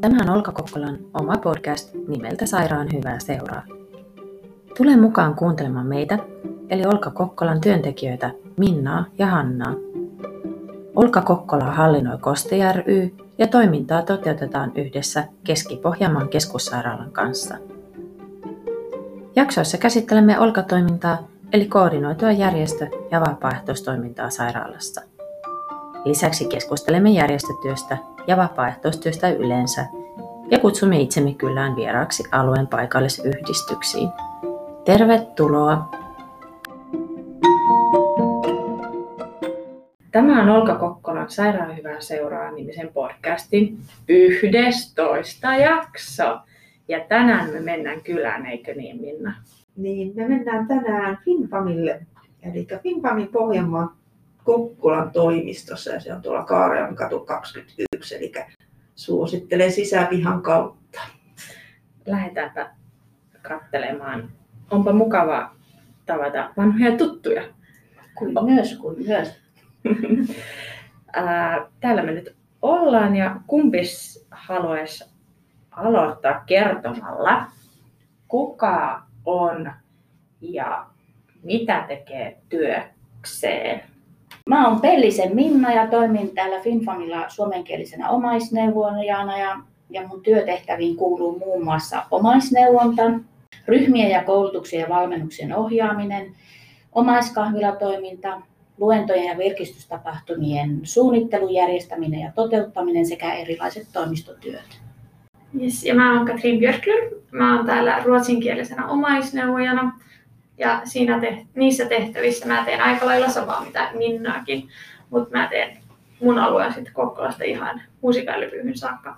Tämä on Olka Kokkolan oma podcast nimeltä Sairaan hyvää seuraa. Tule mukaan kuuntelemaan meitä, eli Olka Kokkolan työntekijöitä Minnaa ja Hannaa. Olka Kokkola hallinnoi Koste ry ja toimintaa toteutetaan yhdessä Keski-Pohjanmaan keskussairaalan kanssa. Jaksoissa käsittelemme Olka-toimintaa, eli koordinoitua järjestö- ja vapaaehtoistoimintaa sairaalassa. Lisäksi keskustelemme järjestötyöstä ja vapaaehtoistyöstä yleensä ja kutsumme itsemme kyllään vieraaksi alueen paikallisyhdistyksiin. Tervetuloa! Tämä on Olka Kokkolan Sairaan hyvää seuraa nimisen podcastin 11 jakso. Ja tänään me mennään kylään, eikö niin Minna? Niin, me mennään tänään Finfamille, eli Finfamin Pohjanmaan Kokkolan toimistossa ja se on tuolla Kaarean katu 21, eli suosittelen sisäpihan kautta. Lähdetäänpä katselemaan. Onpa mukava tavata vanhoja tuttuja. Kuin myös, kuin myös. Täällä me nyt ollaan ja kumpis haluaisi aloittaa kertomalla, kuka on ja mitä tekee työkseen. Mä oon Pellisen Minna ja toimin täällä Finfamilla suomenkielisenä omaisneuvojana ja, ja mun työtehtäviin kuuluu muun muassa omaisneuvonta, ryhmien ja koulutuksien ja valmennuksien ohjaaminen, omaiskahvilatoiminta, luentojen ja virkistystapahtumien suunnittelu, järjestäminen ja toteuttaminen sekä erilaiset toimistotyöt. Yes, ja mä oon Katrin Björklund. Mä oon täällä ruotsinkielisenä omaisneuvojana ja siinä te, niissä tehtävissä mä teen aika lailla samaa mitä Minnaakin, mutta mä teen mun alueen sitten Kokkolasta ihan musikaalipyyhyn saakka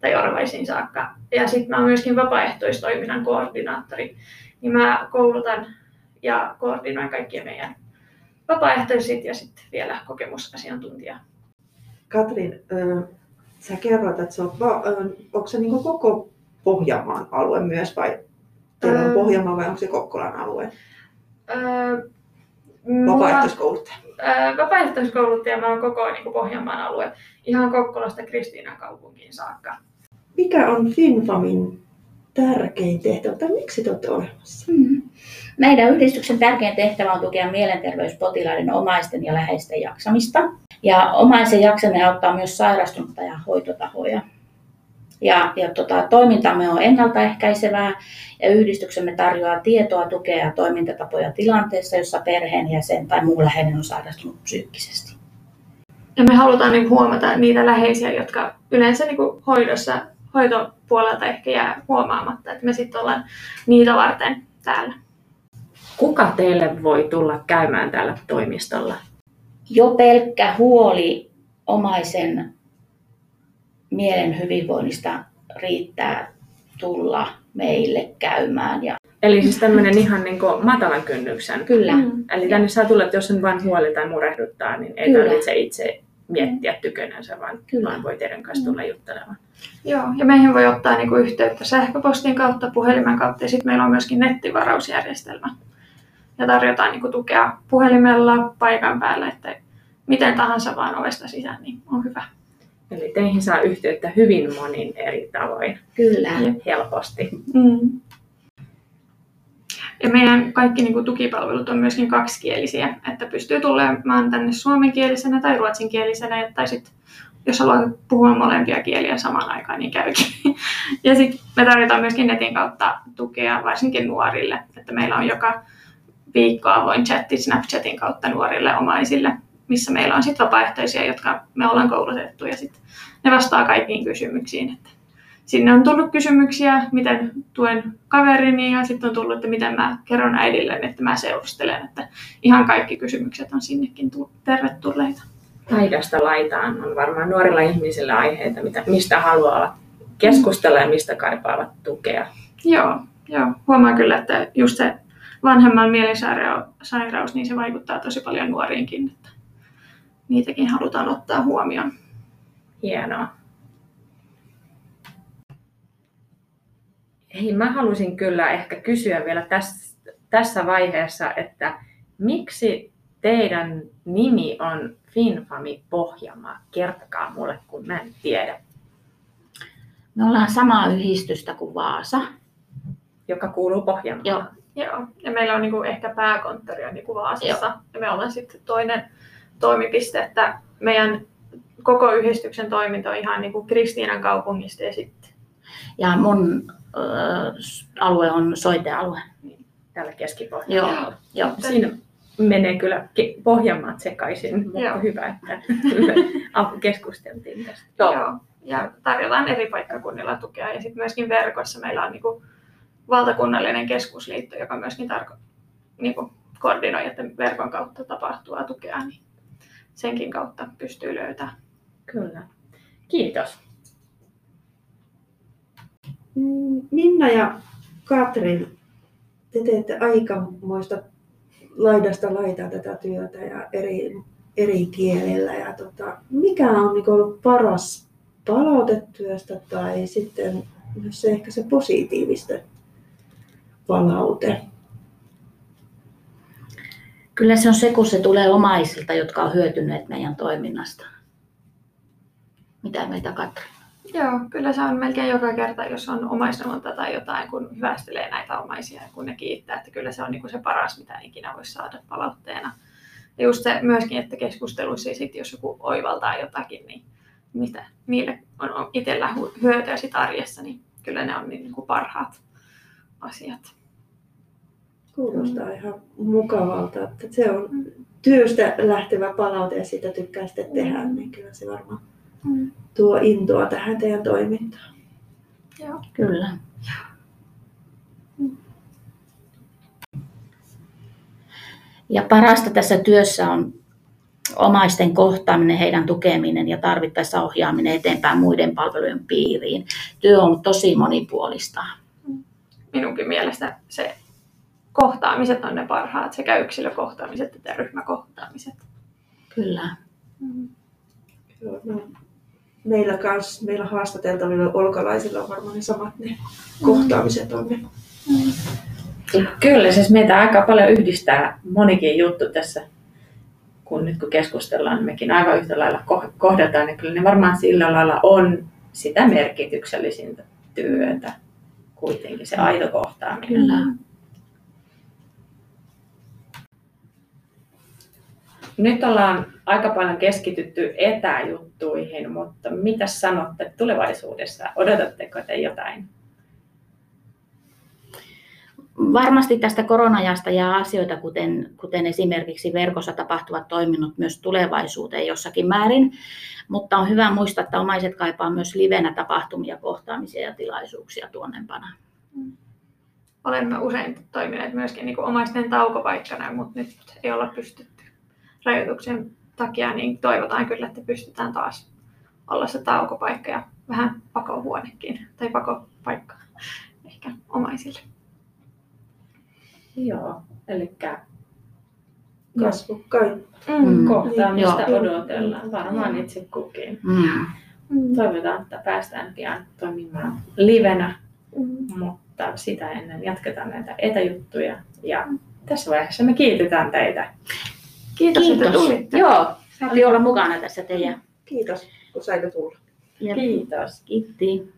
tai Orvaisiin saakka. Ja sitten mä oon myöskin vapaaehtoistoiminnan koordinaattori, niin mä koulutan ja koordinoin kaikkia meidän vapaaehtoisit ja sitten vielä kokemusasiantuntija. Katrin, sä kerroit, että se on, onko se niin koko Pohjanmaan alue myös vai Teillä on Pohjanmaa vai onko se Kokkolan alue? Öö, vapaaehtoiskouluttaja. Öö, vapaaehtoiskouluttaja mä oon koko niin kuin Pohjanmaan alue. Ihan Kokkolasta Kristiinan kaupunkiin saakka. Mikä on FinFamin tärkein tehtävä tai miksi te olette olemassa? Hmm. Meidän yhdistyksen tärkein tehtävä on tukea mielenterveyspotilaiden omaisten ja läheisten jaksamista. Ja omaisen jaksaminen auttaa myös sairastunutta ja hoitotahoja. Ja, ja tota, toimintamme on ennaltaehkäisevää ja yhdistyksemme tarjoaa tietoa, tukea ja toimintatapoja tilanteessa, jossa perheenjäsen tai muu läheinen on sairastunut psyykkisesti. Ja me halutaan niin huomata niitä läheisiä, jotka yleensä niin hoidossa, hoitopuolelta ehkä jää huomaamatta, että me sitten ollaan niitä varten täällä. Kuka teille voi tulla käymään täällä toimistolla? Jo pelkkä huoli omaisen mielen hyvinvoinnista riittää tulla meille käymään. Ja... Eli siis tämmöinen ihan niin kuin matalan kynnyksen. Kyllä. Mm. Eli tänne saa tulla, että jos on vain huoli tai murehduttaa, niin ei Kyllä. tarvitse itse miettiä tykönänsä, vaan, Kyllä. vaan voi teidän kanssa tulla juttelemaan. Joo, ja meihin voi ottaa niinku yhteyttä sähköpostin kautta, puhelimen kautta ja sitten meillä on myöskin nettivarausjärjestelmä. Ja tarjotaan niinku tukea puhelimella paikan päällä, että miten tahansa vaan ovesta sisään, niin on hyvä. Eli teihin saa yhteyttä hyvin monin eri tavoin. Kyllä. Ja helposti. Mm. Ja meidän kaikki niin kuin, tukipalvelut on myöskin kaksikielisiä, että pystyy tulemaan tänne suomenkielisenä tai ruotsinkielisenä, tai sitten jos haluaa puhua molempia kieliä samaan aikaan, niin käykin. Ja sitten me tarjotaan myöskin netin kautta tukea varsinkin nuorille, että meillä on joka viikko avoin chatti Snapchatin kautta nuorille omaisille, missä meillä on sitten vapaaehtoisia, jotka me ollaan koulutettu ja sitten ne vastaa kaikkiin kysymyksiin. Että sinne on tullut kysymyksiä, miten tuen kaverini ja sitten on tullut, että miten mä kerron äidille, että mä seurustelen. Että ihan kaikki kysymykset on sinnekin tervetulleita. Laidasta laitaan on varmaan nuorilla ihmisillä aiheita, mitä, mistä haluaa keskustella ja mistä kaipaavat tukea. Joo, joo. huomaan kyllä, että just se vanhemman mielisairaus, niin se vaikuttaa tosi paljon nuoriinkin. Että niitäkin halutaan ottaa huomioon. Hienoa. Hei, mä halusin kyllä ehkä kysyä vielä tässä, tässä vaiheessa, että miksi teidän nimi on Finfami Pohjanmaa? Kertokaa mulle, kun mä en tiedä. Me ollaan samaa yhdistystä kuin Vaasa. Joka kuuluu Pohjanmaalle. Joo. Joo, ja meillä on niinku ehkä pääkonttori on niinku Vaasassa. Joo. Ja me ollaan sitten toinen toimipiste, että meidän koko yhdistyksen toiminta on ihan niinku Kristiinan kaupungista ja sitten. Ja mun ö, alue on soitealue. Niin, täällä keski Joo, joo. Siinä menee kyllä Pohjanmaat sekaisin, mutta Joo. hyvä, että keskusteltiin tästä. Joo. Joo. Ja tarjotaan eri paikkakunnilla tukea ja sitten myöskin verkossa meillä on niinku valtakunnallinen keskusliitto, joka myöskin tarko- niinku koordinoi, että verkon kautta tapahtuu tukea, niin senkin kautta pystyy löytämään. Kyllä. Kiitos. Mm, Minna ja Katrin, te teette aikamoista laidasta laitaa tätä työtä ja eri, eri kielillä. Ja tota, mikä on niin ollut paras palautetyöstä tai sitten myös se, ehkä se positiivista palaute? Kyllä se on se, kun se tulee omaisilta, jotka on hyötyneet meidän toiminnasta. Mitä meitä Katri? Joo, kyllä se on melkein joka kerta, jos on omaisneuvonta tai jotain, kun hyvästelee näitä omaisia kun ne kiittää, että kyllä se on niin kuin se paras, mitä ikinä voisi saada palautteena. Ja just se myöskin, että keskusteluissa sit, jos joku oivaltaa jotakin, niin mitä niille on itsellä hyötyä sit arjessa, niin kyllä ne on niin kuin parhaat asiat. Kuulostaa mm. ihan mukavalta, että se on työstä lähtevä palaute ja sitä tykkää sitten tehdä, niin kyllä se varmaan mm. tuo intoa tähän teidän toimintaan. Joo. Kyllä. Ja parasta tässä työssä on omaisten kohtaaminen, heidän tukeminen ja tarvittaessa ohjaaminen eteenpäin muiden palvelujen piiriin. Työ on tosi monipuolista. Minunkin mielestä se kohtaamiset on ne parhaat, sekä yksilökohtaamiset että ryhmäkohtaamiset. Kyllä. Mm. Joo, no meillä, kans, meillä haastateltavilla olkalaisilla on varmaan ne samat ne kohtaamiset on ne. Mm. Kyllä, siis meitä aika paljon yhdistää monikin juttu tässä, kun nyt kun keskustellaan, niin mekin aivan yhtä lailla kohdataan, niin kyllä ne varmaan sillä lailla on sitä merkityksellisintä työtä kuitenkin, se aito kohtaaminen. Kyllä. Nyt ollaan aika paljon keskitytty etäjuttuihin, mutta mitä sanotte tulevaisuudessa? Odotatteko te jotain? Varmasti tästä koronajasta jää asioita, kuten, kuten esimerkiksi verkossa tapahtuvat toiminnot myös tulevaisuuteen jossakin määrin, mutta on hyvä muistaa, että omaiset kaipaa myös livenä tapahtumia, kohtaamisia ja tilaisuuksia tuonnempana. Olemme usein toimineet myöskin niin kuin omaisten taukopaikkana, mutta nyt ei olla pystytty rajoituksen takia, niin toivotaan kyllä, että pystytään taas olla se taukopaikka ja vähän pakohuonekin tai pakopaikka ehkä omaisille. Joo, eli kasvukkain mm. kohtaamista mm. odotellaan varmaan itse kukin. Mm. mm. Toivotaan, että päästään pian toimimaan livenä, mm. mutta sitä ennen jatketaan näitä etäjuttuja ja tässä vaiheessa me kiitetään teitä. Kiitos, Kiitos. että tulitte. Joo, saatiin olla mukana tässä teidän. Kiitos, kun saitte tulla. Kiitos. Kiitti.